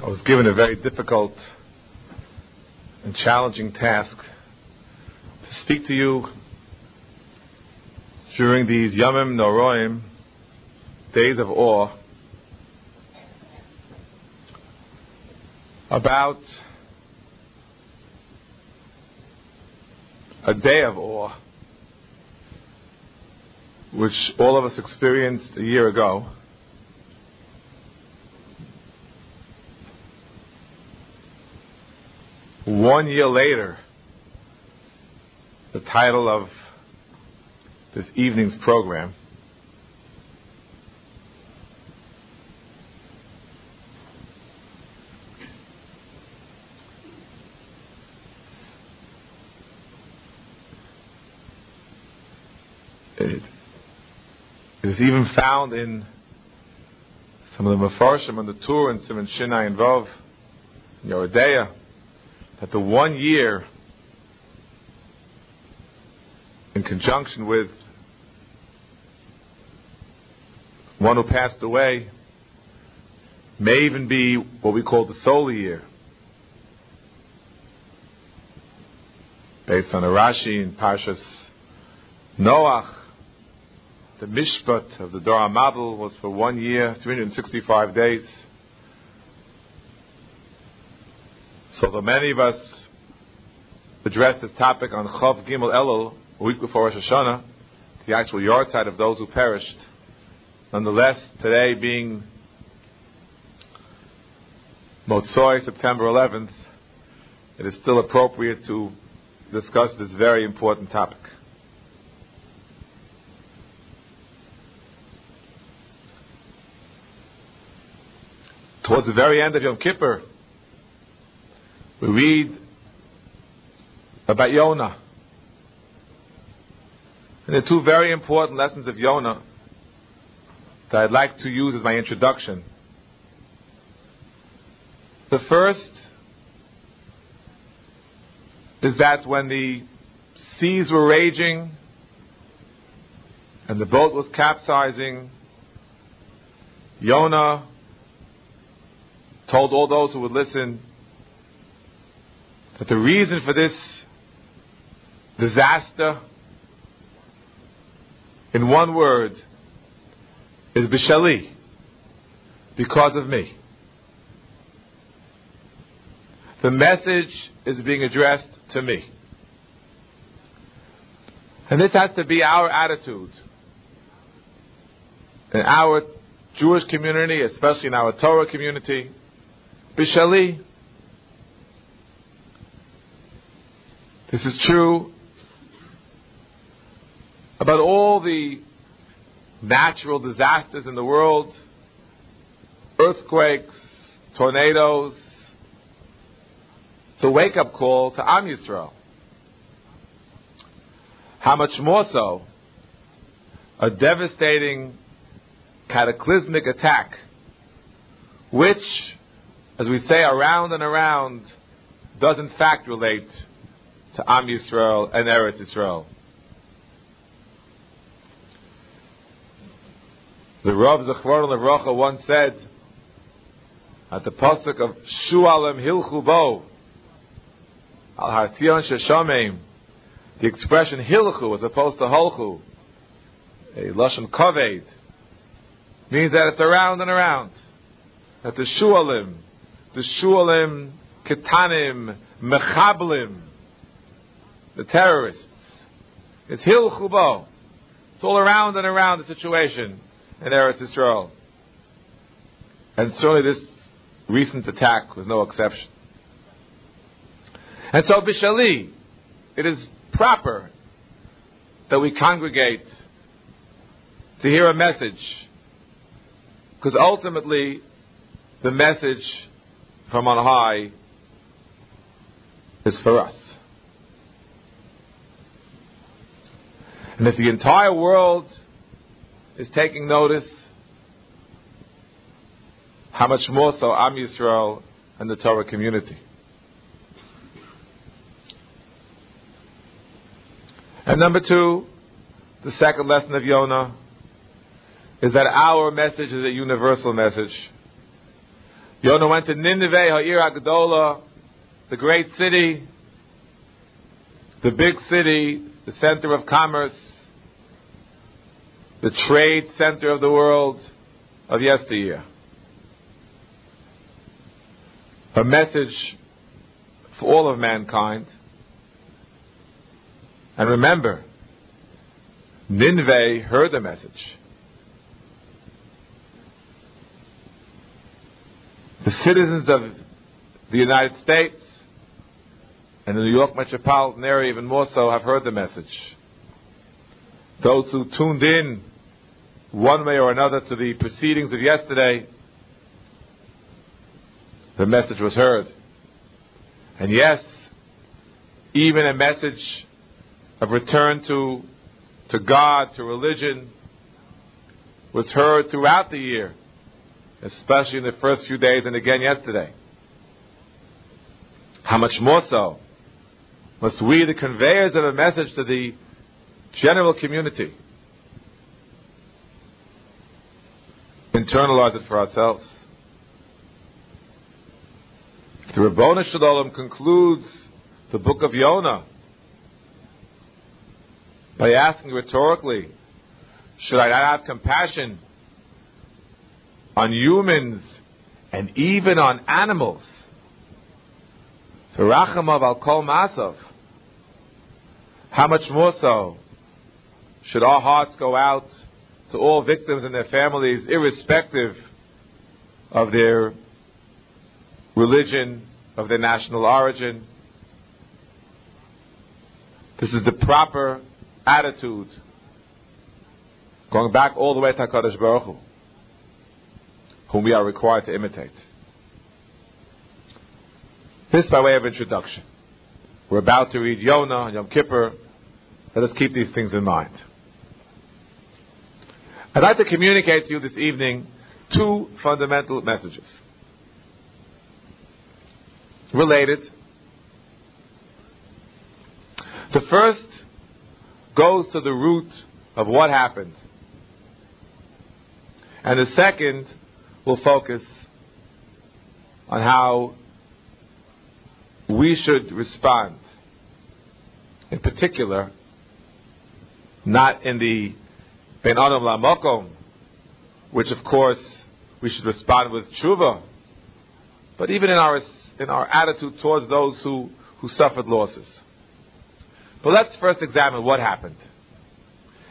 I was given a very difficult and challenging task to speak to you during these Yamim Noroim, days of awe, about a day of awe, which all of us experienced a year ago. One year later, the title of this evening's program it is even found in some of the Mefarshim on the Tur in Simon Shinai and Vov, Yoreh Deah, that the one year in conjunction with one who passed away may even be what we call the solar year. Based on a Rashi in Parshas Noach, the Mishpat of the Dor HaMabul was for one year, 365 days. So many of us addressed this topic on Chof Gimel Elul, a week before Rosh Hashanah, the actual yahrzeit of those who perished. Nonetheless, today being Motzoi, September 11th, it is still appropriate to discuss this very important topic. Towards the very end of Yom Kippur, we read about Yonah. And there are two very important lessons of Yonah that I'd like to use as my introduction. The first is that when the seas were raging and the boat was capsizing, Yonah told all those who would listen that the reason for this disaster, in one word, is Bishali, because of me. The message is being addressed to me. And this has to be our attitude in our Jewish community, especially in our Torah community. Bishali. This is true about all the natural disasters in the world, earthquakes, tornadoes. It's a wake up call to Am Yisrael. How much more so a devastating cataclysmic attack, which as we say around and around, does in fact relate to Am Yisrael and Eretz Yisrael. The Rav Zechron Levracha once said at the pasuk of Shualim Hilchu Bo Al Hartion Sheshameim, the expression Hilchu as opposed to Holchu, a lashon kaved, means that it's around and around. That the Shualim the shualim, ketanim, mechablim, the terrorists. It's hil chubo. It's all around and around the situation in Eretz Yisrael. And certainly this recent attack was no exception. And so Bishali, it is proper that we congregate to hear a message. Because ultimately, the message from on high is for us. And if the entire world is taking notice, how much more so Am Yisrael and the Torah community. And number two, the second lesson of Yonah is that our message is a universal message Yonah went to Nineveh, Ha'ir Agdola, the great city, the big city, the center of commerce, the trade center of the world of yesteryear. A message for all of mankind. And remember, Nineveh heard the message. The citizens of the United States and the New York metropolitan area, even more so, have heard the message. Those who tuned in one way or another to the proceedings of yesterday, the message was heard. And yes, even a message of return to, to God, to religion, was heard throughout the year, especially in the first few days and again yesterday. How much more so must we, the conveyors of a message to the general community, internalize it for ourselves? The Rabboni Shalom concludes the book of Yonah by asking rhetorically, should I not have compassion on humans and even on animals? Rachamav al kol masav. How much more so should our hearts go out to all victims and their families, irrespective of their religion, of their national origin? This is the proper attitude. Going back all the way to HaKadosh Baruch Hu, whom we are required to imitate. This by way of introduction. We're about to read Yonah and Yom Kippur. Let us keep these things in mind. I'd like to communicate to you this evening two fundamental messages. Related. The first goes to the root of what happened. And the second will focus on how we should respond. In particular, not in the Ben Adam Lamokom, which of course we should respond with tshuva, but even in our in our attitude towards those who, who suffered losses. But let's first examine what happened.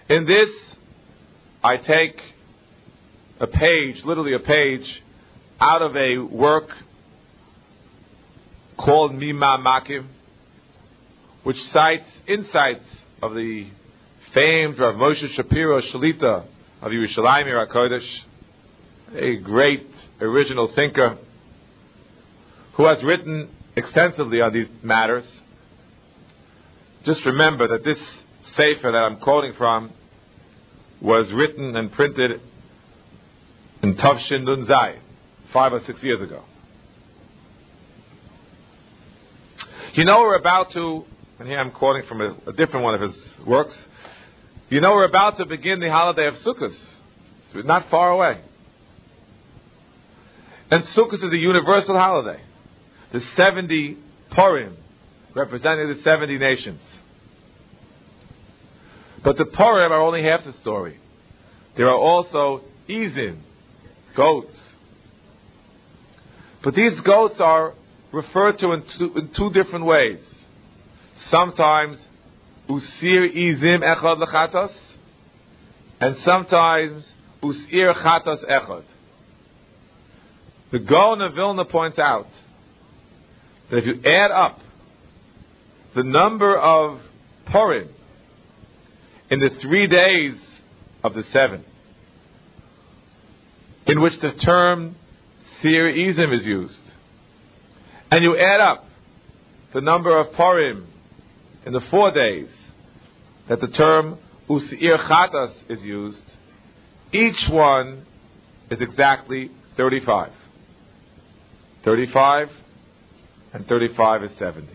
In this, I take a page, literally a page, out of a work called Mima Makim, which cites insights of the famed Rav Moshe Shapiro Shalita of Yerushalayim HaKodesh, a great original thinker who has written extensively on these matters. Just remember that this sefer that I'm quoting from was written and printed in Tavshin Nunzai, five or six years ago. You know we're about to, and here I'm quoting from a, a different one of his works. You know we're about to begin the holiday of Sukkot. It's not far away. And Sukkot is a universal holiday. The 70 Parim, representing the 70 nations. But the Parim are only half the story. There are also Izim, goats. But these goats are referred to in two, in two different ways. Sometimes usir izim echad lechatos, and sometimes usir chatos echad. The Gaon of Vilna points out that if you add up the number of Parim in the three days of the seven, in which the term Sir Izim is used, and you add up the number of Parim in the four days that the term Usir Chatas is used, each one is exactly 35. 35 and 35 is 70.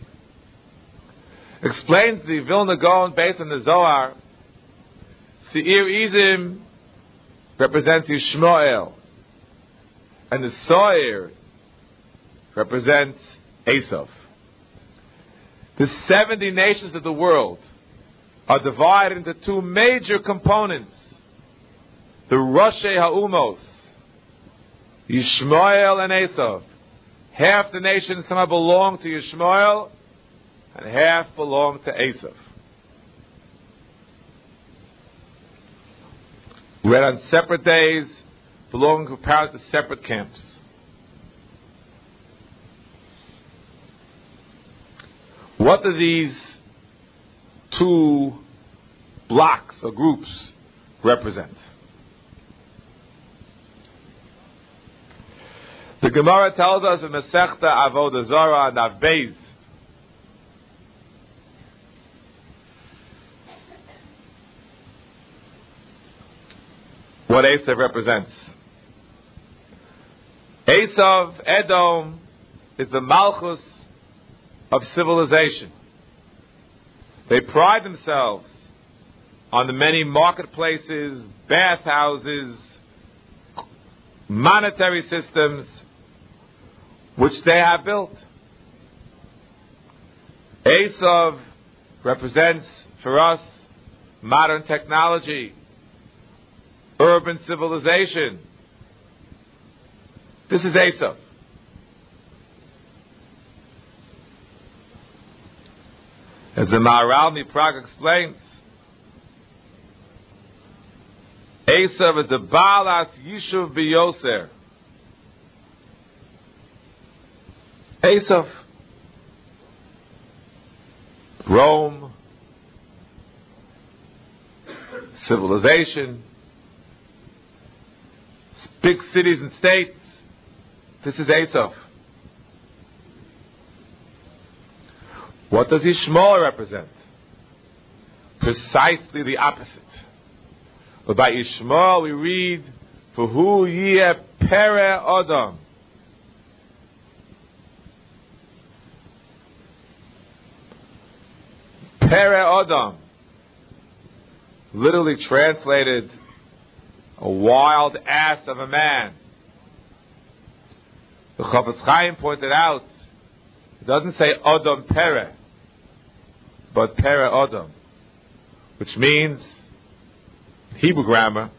Explains the Vilna Gaon based on the Zohar, Seir Izim represents Yishmael, and the Soir represents Esav. The 70 nations of the world are divided into two major components. The Roshei Ha'umos, Yishmael and Esav. Half the nations somehow belong to Yishmael, and half belong to Esav. Read on separate days, belonging apparently to separate camps. What do these two blocks or groups represent? The Gemara tells us in Masechta Avodah Zarah Nav what Esav represents. Esav, Edom, is the Malchus of civilization. They pride themselves on the many marketplaces, bathhouses, monetary systems which they have built. Esav represents for us modern technology, urban civilization. This is Esav. As the Maharal Prague explains, Esav is the Balas Yishuv Biyoser. Esav. Rome. Civilization. Big cities and states. This is Esav. What does Ishmael represent? Precisely the opposite. But by Ishmael we read, for who ye pere Adam. Pere Adam. Literally translated, a wild ass of a man. The Chafetz Chaim pointed out, it doesn't say Adam Pere but Pere Adam, which means, Hebrew grammar,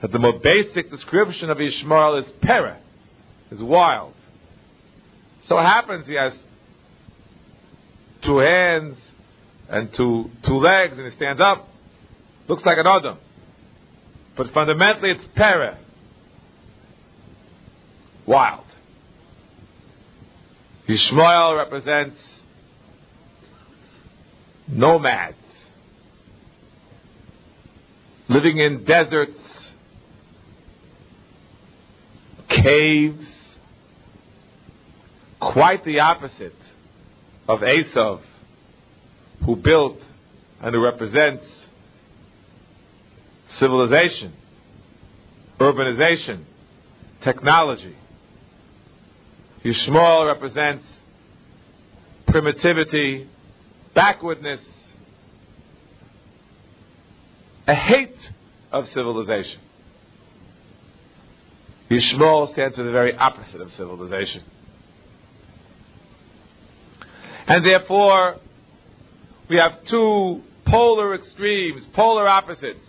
that the more basic description of Ishmael is Pere, is wild. So it happens he has two hands and two, two legs and he stands up. Looks like an Adam. But fundamentally it's Pere. Wild. Ishmael represents nomads, living in deserts, caves, quite the opposite of Esav, who built and who represents civilization, urbanization, technology. Yishmael represents primitivity, backwardness, a hate of civilization. Yishmael stands for the very opposite of civilization. And therefore, we have two polar extremes, polar opposites.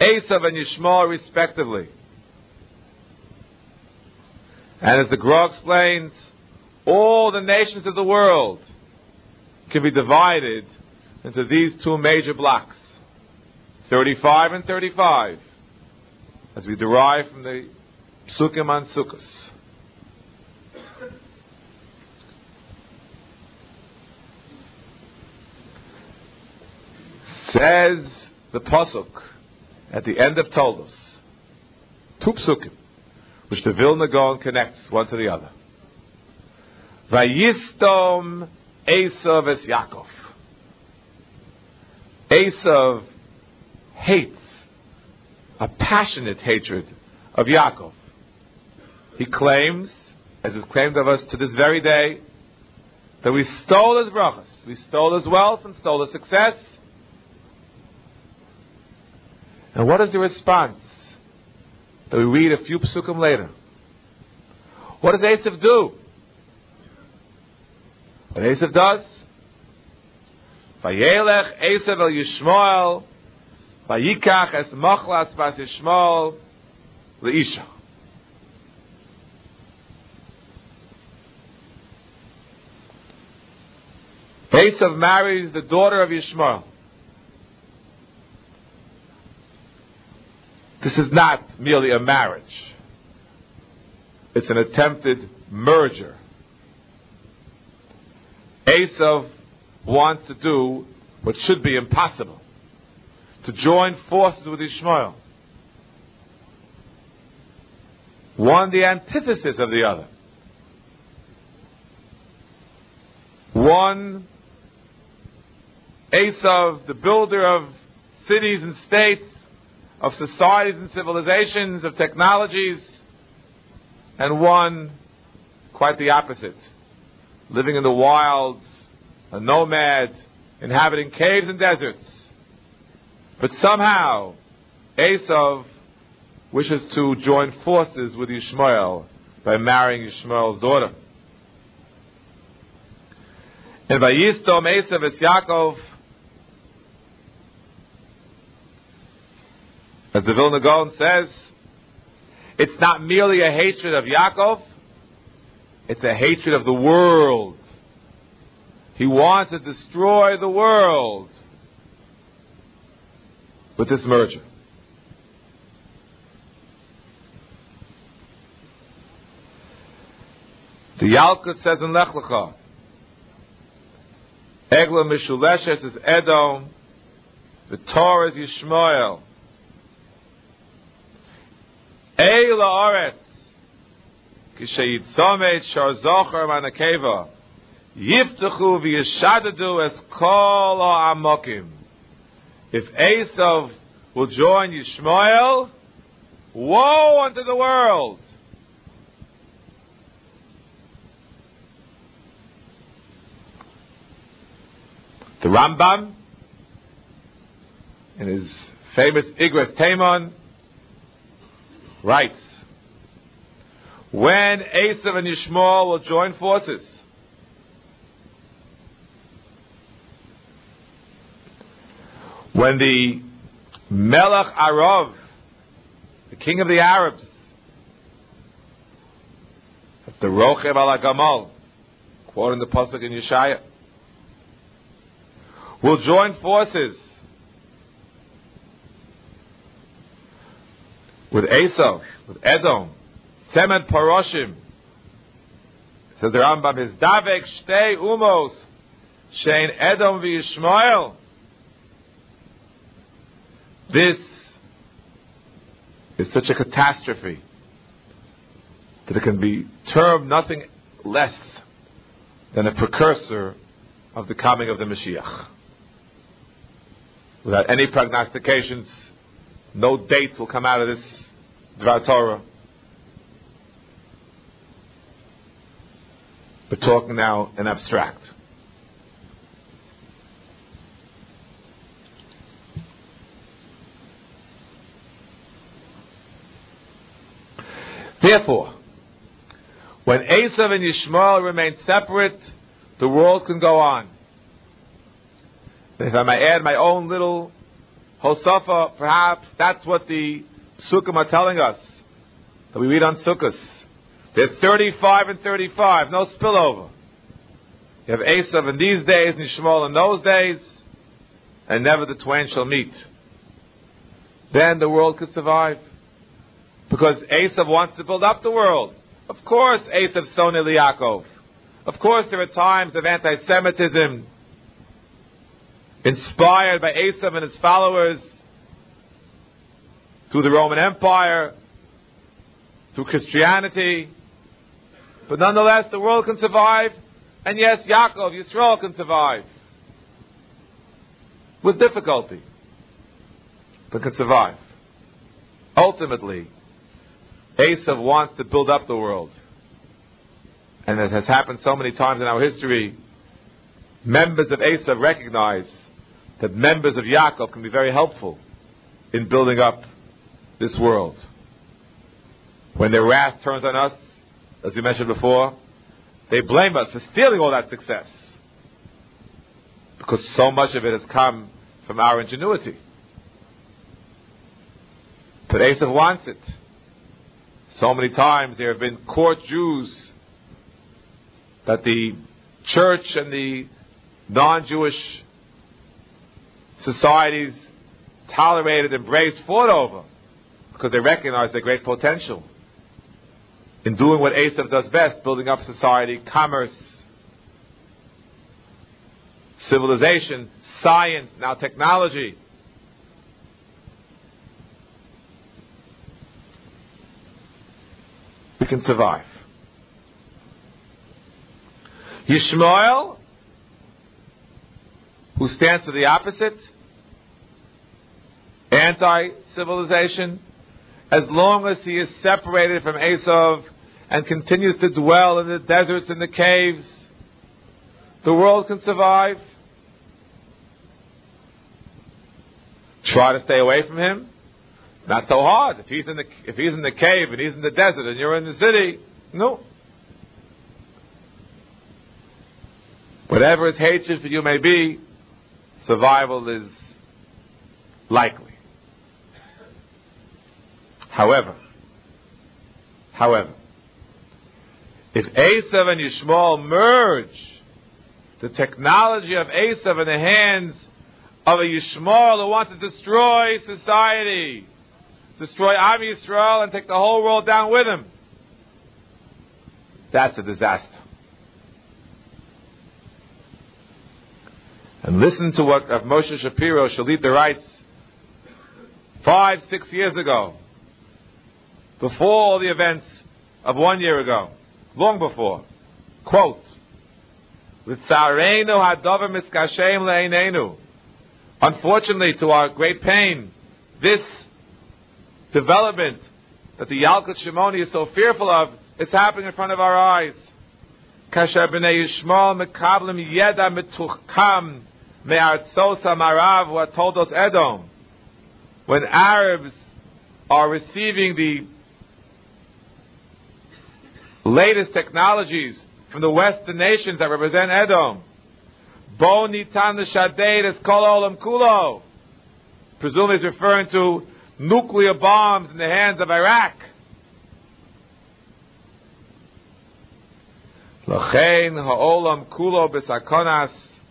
Esav and Yishmael respectively. And as the Gra explains, all the nations of the world can be divided into these two major blocks 35 and 35, as we derive from the Psukim and Sukkos. Says the Pasuk at the end of Toldos, two Psukim, which the Vilna Gaon connects one to the other. Vayistom Esav es Yaakov. Esav hates a passionate hatred of Yaakov. He claims, as is claimed of us to this very day, that we stole his brachas, we stole his wealth and stole his success. And what is the response? That we read a few psukim later. What does Esav do? What Esav does? Vayelech Esav el Yishmael, Vayikach es Machlas vas Yishmael, Leisha. Esav marries the daughter of Yishmael. This is not merely a marriage. It's an attempted merger. Esav wants to do what should be impossible to join forces with Ishmael. One, the antithesis of the other. One, Esav, the builder of cities and states, of societies and civilizations, of technologies, and one, quite the opposite, living in the wilds, a nomad, inhabiting caves and deserts. But somehow, Esav wishes to join forces with Yishmael by marrying Yishmael's daughter. And by Yistom Esav es Yaakov, as the Vilna Gaon says, it's not merely a hatred of Yaakov, it's a hatred of the world. He wants to destroy the world with this merger. The Yalkut says in Lech Lecha, Egla Mishuleshes is Edom, the Torah is Yishmael. Ey la'aretz, כשיצומת שור זוכר מהנקבה, יפתחו וישדדו את כל העמוקים. If Esav will join Yishmael, woe unto the world! The Rambam, in his famous Igeres Teiman, writes, when Esav and Yishmael will join forces, when the Melech Arav, the king of the Arabs, the Rochev al Gamal, quoting the pasuk in Yeshaya, will join forces with Esau, with Edom, Temet Paroshim. Says the Rambam is Davek Shtei Umos, Shein Edom v'Yishmael. This is such a catastrophe that it can be termed nothing less than a precursor of the coming of the Mashiach. Without any prognostications, no dates will come out of this Dvar Torah. We're talking now in abstract. Therefore, when Esav and Yishmael remain separate, the world can go on. If I may add my own little Hosafa, perhaps that's what the Sukkim are telling us that we read on Sukkot. There's 35 and 35, no spillover. You have Esav in these days and in those days, and never the twain shall meet. Then the world could survive. Because Esav wants to build up the world. Of course, Esav son Yaakov. Of course, there are times of anti-Semitism inspired by Esav and his followers through the Roman Empire, through Christianity. But nonetheless, the world can survive, and yes, Yaakov, Yisrael can survive. With difficulty, but can survive. Ultimately, Esav wants to build up the world. And as has happened so many times in our history, members of Esav recognize that members of Yaakov can be very helpful in building up this world. When their wrath turns on us, as we mentioned before, they blame us for stealing all that success. Because so much of it has come from our ingenuity. But Esav wants it. So many times there have been court Jews that the church and the non-Jewish societies tolerated, and embraced, fought over because they recognized their great potential in doing what Esav does best, building up society, commerce, civilization, science, now technology. We can survive. Yishmael, who stands for the opposite, anti-civilization, as long as he is separated from Esav and continues to dwell in the deserts and the caves, the world can survive. Try to stay away from him. Not so hard. If he's in the if he's in the cave and he's in the desert and you're in the city, no. Whatever his hatred for you may be, survival is likely. However, however, if Esav and Yishmael merge the technology of Esav in the hands of a Yishmael who wants to destroy society, destroy Am Yisrael and take the whole world down with him, that's a disaster. And listen to what Rav Moshe Shapiro, Shalita writes five, six years ago, before all the events of one year ago long before. Quote. Unfortunately, to our great pain, this development that the Yalkut Shimoni is so fearful of is happening in front of our eyes. Kasher b'nei Yishmael mekablim yeda metuchkam me'artzos marav told us Edom. When Arabs are receiving the latest technologies from the Western nations that represent Edom. Bo nitan l'shadeid es kol olam kulo. Presumably is referring to nuclear bombs in the hands of Iraq. Ha'olam kulo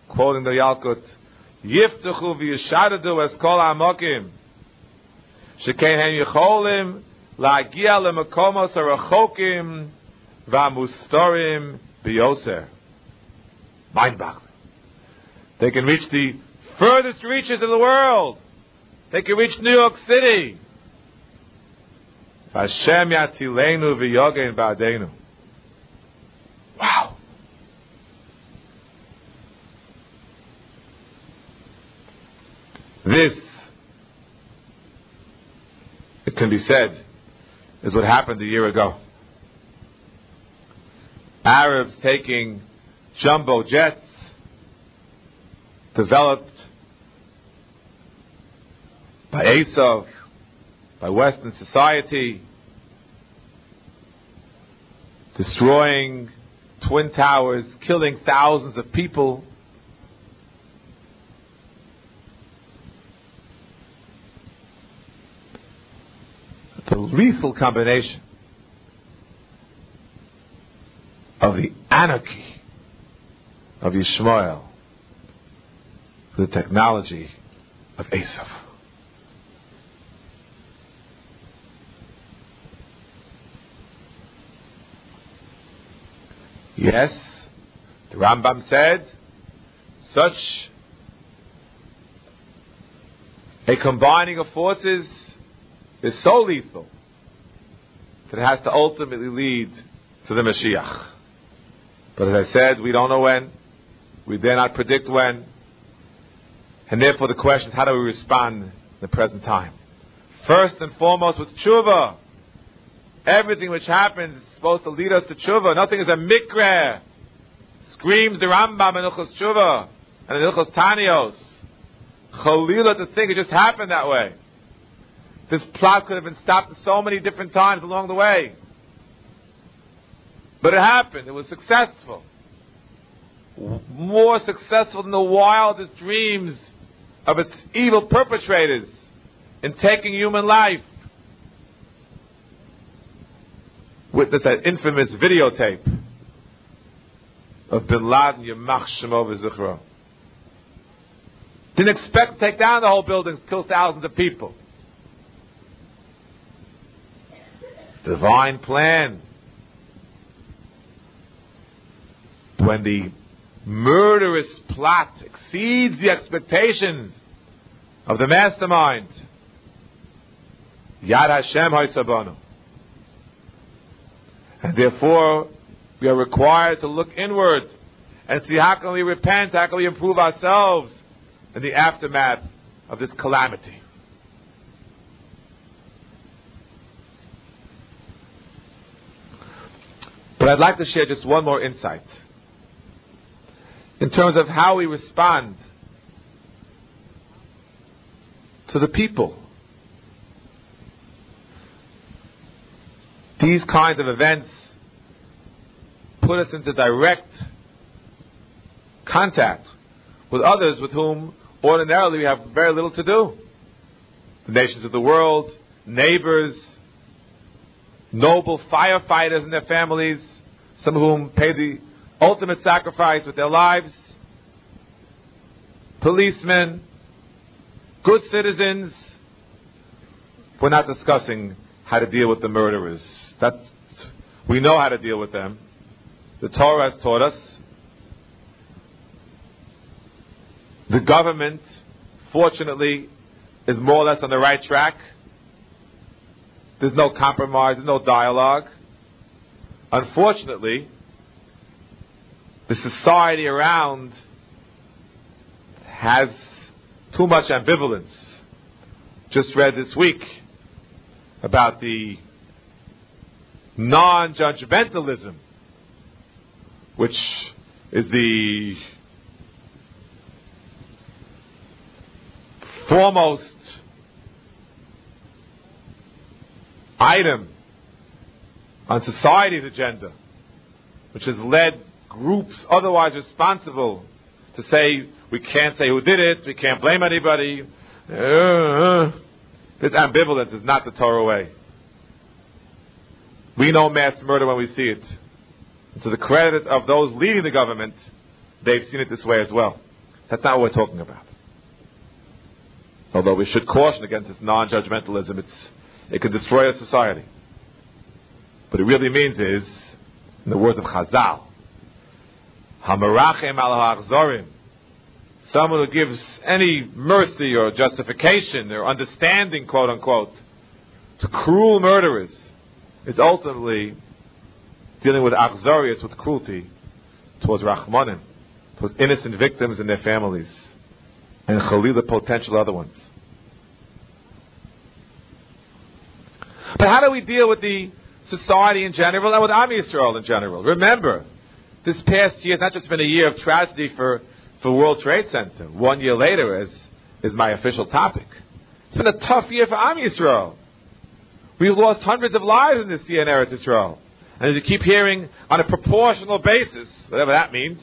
quoting the Yalkut, yiftechu v'yishadadu es kol ha'mokim. Shekain hen yicholim Vamustarim biyoser. Mind-boggling. They can reach the furthest reaches of the world. They can reach New York City. Hashem yatilenu v'yogein ba'adenu. Wow. This, it can be said, is what happened a year ago. Arabs taking jumbo jets developed by Esav, by Western society, destroying twin towers, killing thousands of people. The lethal combination of the anarchy of Yishmael the technology of Esav. Yes, the Rambam said, such a combining of forces is so lethal that it has to ultimately lead to the Mashiach. But as I said, we don't know when. We dare not predict when. And therefore the question is, how do we respond in the present time? First and foremost with tshuva. Everything which happens is supposed to lead us to tshuva. Nothing is a mikra. Screams the Rambam in Hilchos Tshuva and in Hilchos Tanios. Chalila to think it just happened that way. This plot could have been stopped so many different times along the way. But it happened. It was successful. More successful than the wildest dreams of its evil perpetrators in taking human life. Witness that infamous videotape of Bin Laden, Yamach Shemov Zichro. Didn't expect to take down the whole buildings, kill thousands of people. divine plan. When the murderous plot exceeds the expectation of the mastermind, Yad Hashem Haisabanu. And therefore, we are required to look inward and see how can we repent, how can we improve ourselves in the aftermath of this calamity. But I'd like to share just one more insight in terms of how we respond to the people. These kinds of events put us into direct contact with others with whom ordinarily we have very little to do. The nations of the world, neighbors, noble firefighters and their families, some of whom pay the ultimate sacrifice with their lives, policemen, good citizens. We're not discussing how to deal with the murderers. That's, we know how to deal with them. The Torah has taught us. The government, fortunately, is more or less on the right track. There's no compromise, there's no dialogue. Unfortunately, the society around has too much ambivalence. Just read this week about the non judgmentalism, which is the foremost item on society's agenda, which has led groups otherwise responsible to say we can't say who did it, we can't blame anybody. Uh, this ambivalence is not the Torah way. We know mass murder when we see it. And to the credit of those leading the government, they've seen it this way as well. That's not what we're talking about. Although we should caution against this non-judgmentalism, it's, it can destroy a society. What it really means is, in the words of Chazal, Hamarachem al ha'achzorim, someone who gives any mercy or justification or understanding, quote unquote, to cruel murderers, is ultimately dealing with achzorius, with cruelty, towards Rahmanim, towards innocent victims and their families, and Khalila potential other ones. But how do we deal with the society in general and with Am Yisrael in general. Remember, this past year has not just been a year of tragedy for, for World Trade Center. One year later is, is my official topic. It's been a tough year for Am Yisrael. We've lost hundreds of lives in this year in Eretz Yisrael. And as you keep hearing, on a proportional basis, whatever that means,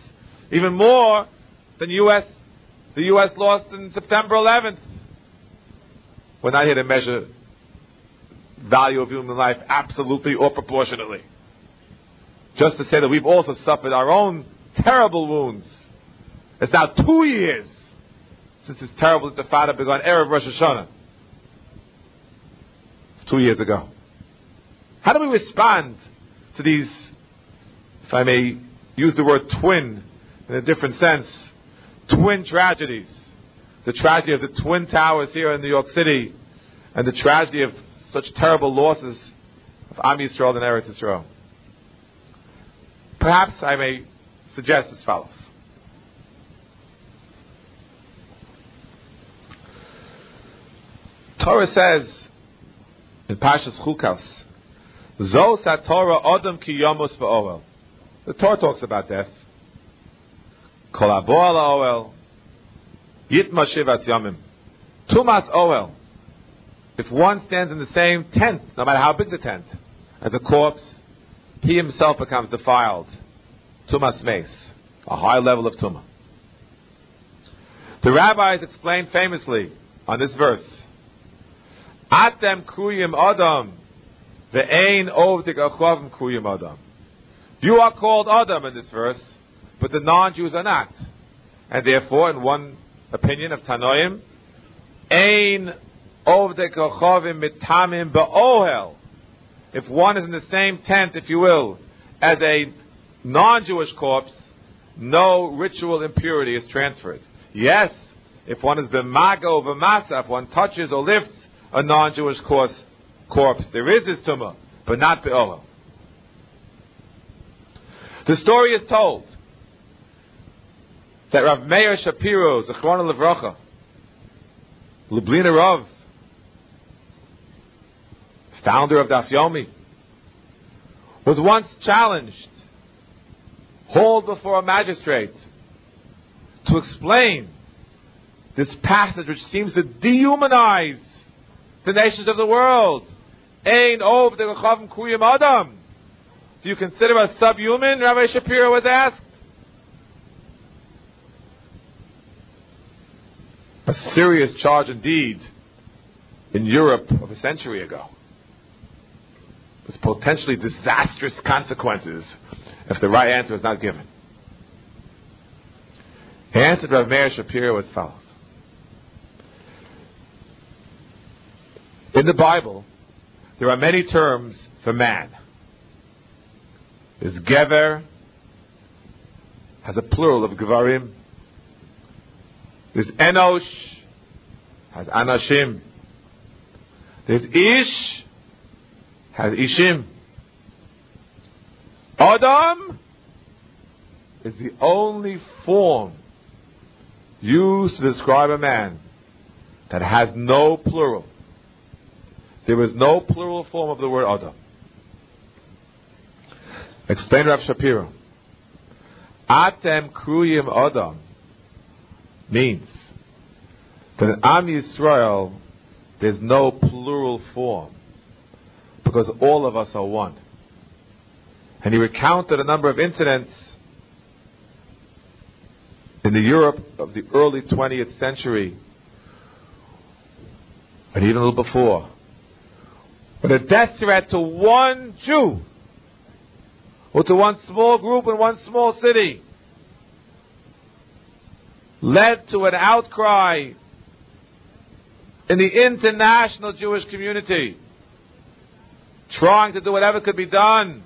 even more than US, the U.S. lost in September 11th. We're not here to measure value of human life absolutely or proportionately. Just to say that we've also suffered our own terrible wounds. It's now two years since this terrible intifada began, Erev Rosh Hashanah. It's two years ago. How do we respond to these, if I may use the word twin in a different sense, twin tragedies? The tragedy of the Twin Towers here in New York City and the tragedy of such terrible losses of Am Yisrael and Eretz Yisrael. Perhaps I may suggest as follows. Torah says in Parshas Chukas, Zos Torah Adam ki yomus ba'oel. The Torah talks about death. Kol abo ala oel, yitma shivat yomim. Tumas oel. If one stands in the same tent, no matter how big the tent, as a corpse, he himself becomes defiled. Tumas meis, a high level of tumah. The rabbis explain famously on this verse, Atem kruyim adam, ve'ein ovdei kochavim kruyim adam. You are called Adam in this verse, but the non-Jews are not. And therefore, in one opinion of Tanoim, Ein ovdei kochavim mitamim be'ohel. If one is in the same tent, if you will, as a non-Jewish corpse, no ritual impurity is transferred. Yes, if one is b'mago v'masa, if one touches or lifts a non-Jewish corpse, corpse, there is this tumah, but not be'ohel. The story is told that Rav Meir Shapiro, Zechron Levracha, Lubliner Rav, founder of Daf Yomi, was once challenged, hauled before a magistrate, to explain this passage which seems to dehumanize the nations of the world. Ein ov de kuyim adam. Do you consider us subhuman? Rabbi Shapiro was asked. A serious charge indeed in Europe of a century ago. With potentially disastrous consequences if the right answer is not given. The answer answered Rav Meir Shapiro as follows. In the Bible, there are many terms for man. There's Gever, has a plural of Gevarim. There's Enosh, has Anashim. There's Ish, Ishim. Adam is the only form used to describe a man that has no plural. There is no plural form of the word Adam. Explain Rav Shapiro. Atem kruyim Adam means that in Am Yisrael there's no plural form because all of us are one. And he recounted a number of incidents in the Europe of the early 20th century, and even a little before, when a death threat to one Jew or to one small group in one small city led to an outcry in the international Jewish community, trying to do whatever could be done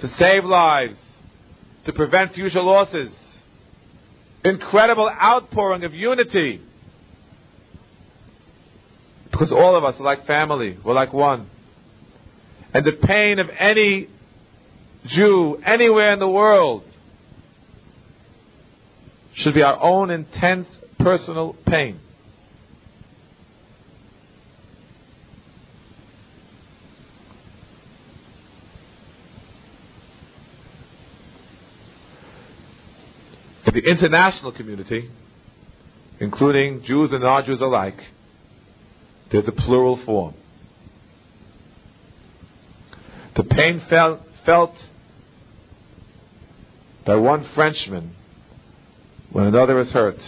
to save lives, to prevent future losses. Incredible outpouring of unity because all of us are like family. We're like one. And the pain of any Jew anywhere in the world should be our own intense personal pain. The international community, including Jews and non-Jews alike, there's a plural form. The pain felt, felt by one Frenchman when another is hurt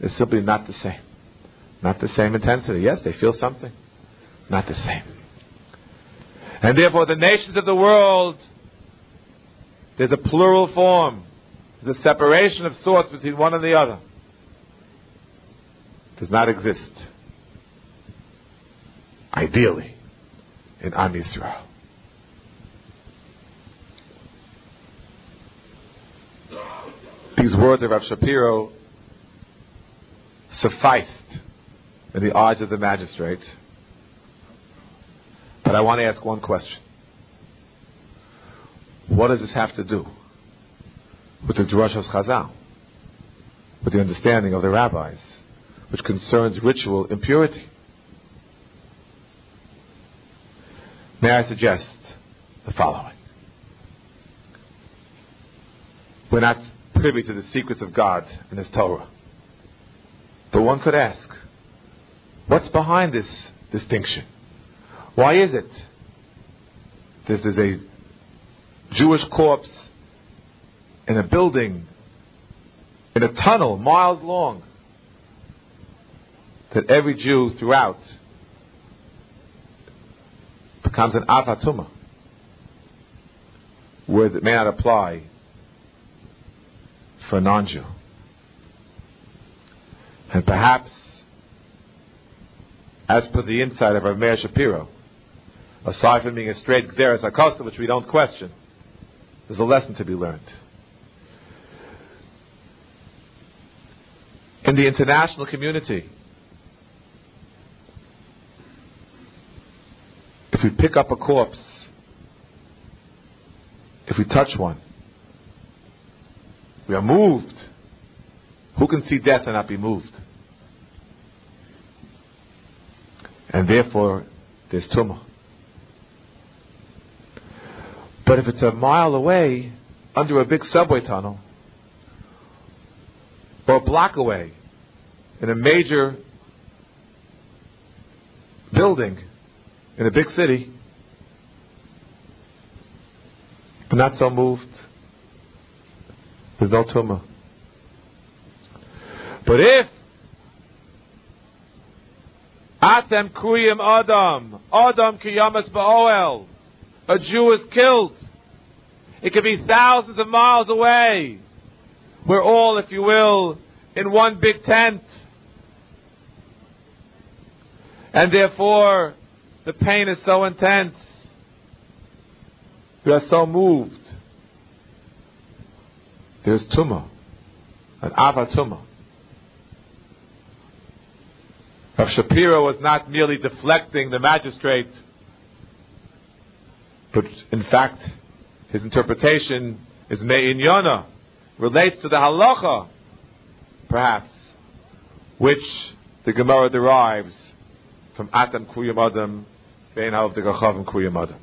is simply not the same. Not the same intensity. Yes, they feel something. Not the same. And therefore, the nations of the world, there's a plural form. A separation of sorts between one and the other. Does not exist ideally, in Am Yisrael. These words of Rav Shapiro sufficed in the eyes of the magistrate. But I want to ask one question. What does this have to do with the Drashos Chazal? With the understanding of the rabbis, which concerns ritual impurity? May I suggest the following? We're not privy to the secrets of God and His Torah. But one could ask, what's behind this distinction? Why is it this is a Jewish corpse in a building, in a tunnel miles long, that every Jew throughout becomes an avatuma, whereas that may not apply for a non-Jew. And perhaps, as per the insight of our Meir Shapiro, aside from being a straight Xeris Akosta, which we don't question, there's a lesson to be learned. In the international community, if we pick up a corpse, if we touch one, we are moved. Who can see death and not be moved? And therefore, there's tumah. But if it's a mile away, under a big subway tunnel, or a block away, in a major building, in a big city, but not so moved, there's no tumah. But if Atem kuyim Adam, Adam kiyamas ba'oel, a Jew is killed. It could be thousands of miles away. We're all, if you will, in one big tent. And therefore, the pain is so intense. We are so moved. There's tumah, an avatuma. Rav Shapiro was not merely deflecting the magistrate but in fact, his interpretation is me'inyana, relates to the halacha, perhaps, which the Gemara derives from Atam Kuyam Adam, Vein Hav the Gachavim Kuyam Adam.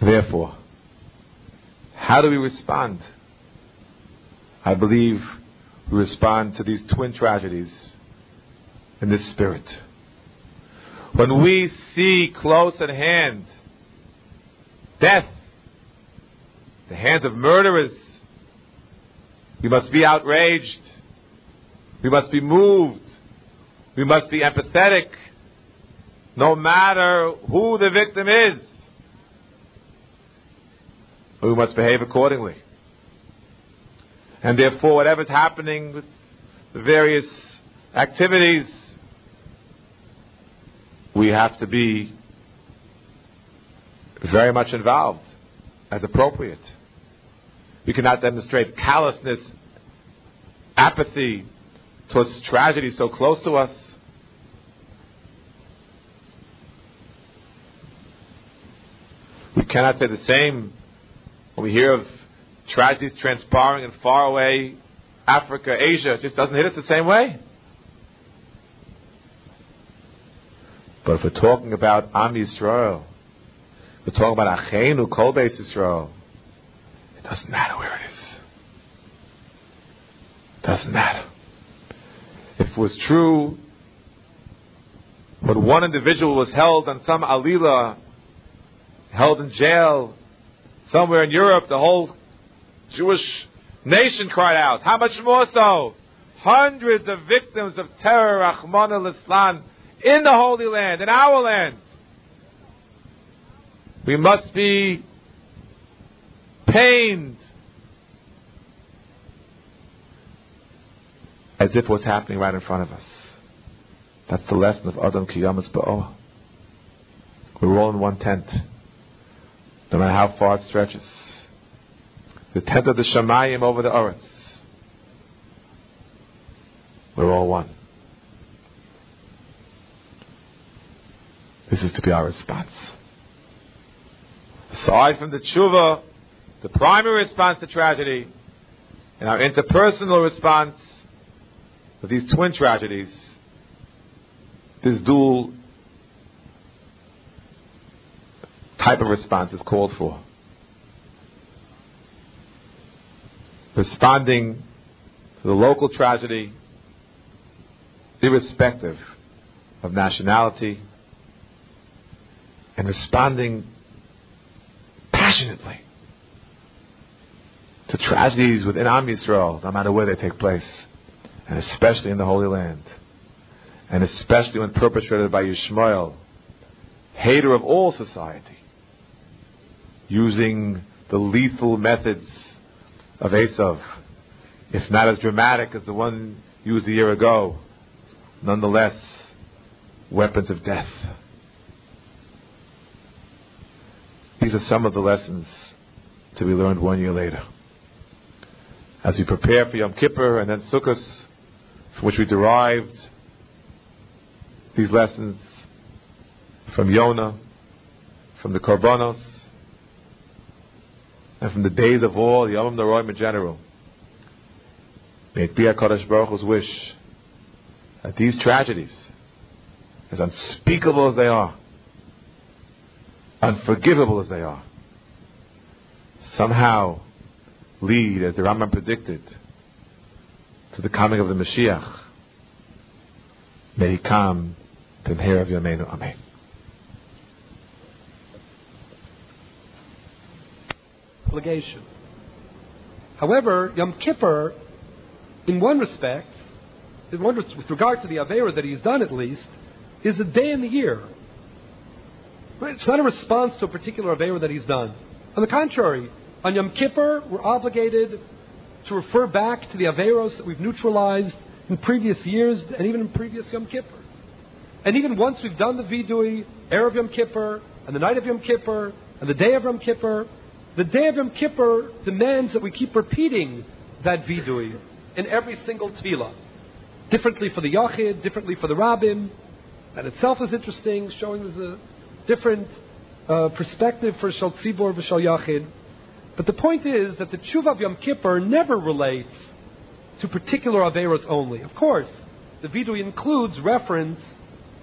Therefore, how do we respond? I believe we respond to these twin tragedies in this spirit. When we see close at hand death, the hands of murderers, we must be outraged. We must be moved. We must be empathetic, no matter who the victim is. We must behave accordingly. And therefore, whatever's happening with the various activities we have to be very much involved as appropriate. We cannot demonstrate callousness, apathy towards tragedy so close to us. We cannot say the same when we hear of tragedies transpiring in faraway Africa, Asia. It just doesn't hit us the same way. But if we're talking about Am Yisrael, we're talking about Achenu, Kol Beis Yisrael, it doesn't matter where it is. It doesn't matter. Was true but one individual was held on some alila, held in jail somewhere in Europe, the whole Jewish nation cried out. How much more so? Hundreds of victims of terror, Rachmana litzlan, in the Holy Land, in our land. We must be pained as if it was happening right in front of us. That's the lesson of Adam Kiyamas Ba'oah. We're all in one tent, no matter how far it stretches. The tent of the Shemayim over the earth. We're all one. This is to be our response. Aside from the tshuva, the primary response to tragedy, and our interpersonal response to these twin tragedies, this dual type of response is called for. Responding to the local tragedy, irrespective of nationality, and responding passionately to tragedies within Am Yisrael, no matter where they take place, and especially in the Holy Land, and especially when perpetrated by Yishmael, hater of all society, using the lethal methods of Eisav, if not as dramatic as the one used a year ago, nonetheless, weapons of death. These are some of the lessons to be learned one year later. As we prepare for Yom Kippur and then Sukkot, from which we derived these lessons from Yonah, from the Korbanos, and from the days of all, the Yom Noraim in general. May it be HaKadosh Baruch Hu's wish that these tragedies, as unspeakable as they are, unforgivable as they are, somehow lead, as the Rambam predicted, to the coming of the Mashiach. May he come to the hair of Yameinu. Amen. Obligation. However, Yom Kippur, in one respect, in one, with regard to the Avera that he's done at least, is a day in the year. It's not a response to a particular Avera that he's done. On the contrary, on Yom Kippur, we're obligated to refer back to the Averos that we've neutralized in previous years and even in previous Yom Kippurs. And even once we've done the Vidui, Erev Yom Kippur, and the night of Yom Kippur, and the day of Yom Kippur, the day of Yom Kippur demands that we keep repeating that Vidui in every single tefillah. Differently for the Yachid, differently for the Rabbim. That itself is interesting, showing there's a different uh, perspective for Shal Tzibor v'Shal Yachid. But the point is that the Tshuva of Yom Kippur never relates to particular Averos only. Of course, the Vidui includes reference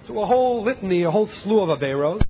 to a whole litany, a whole slew of Averos.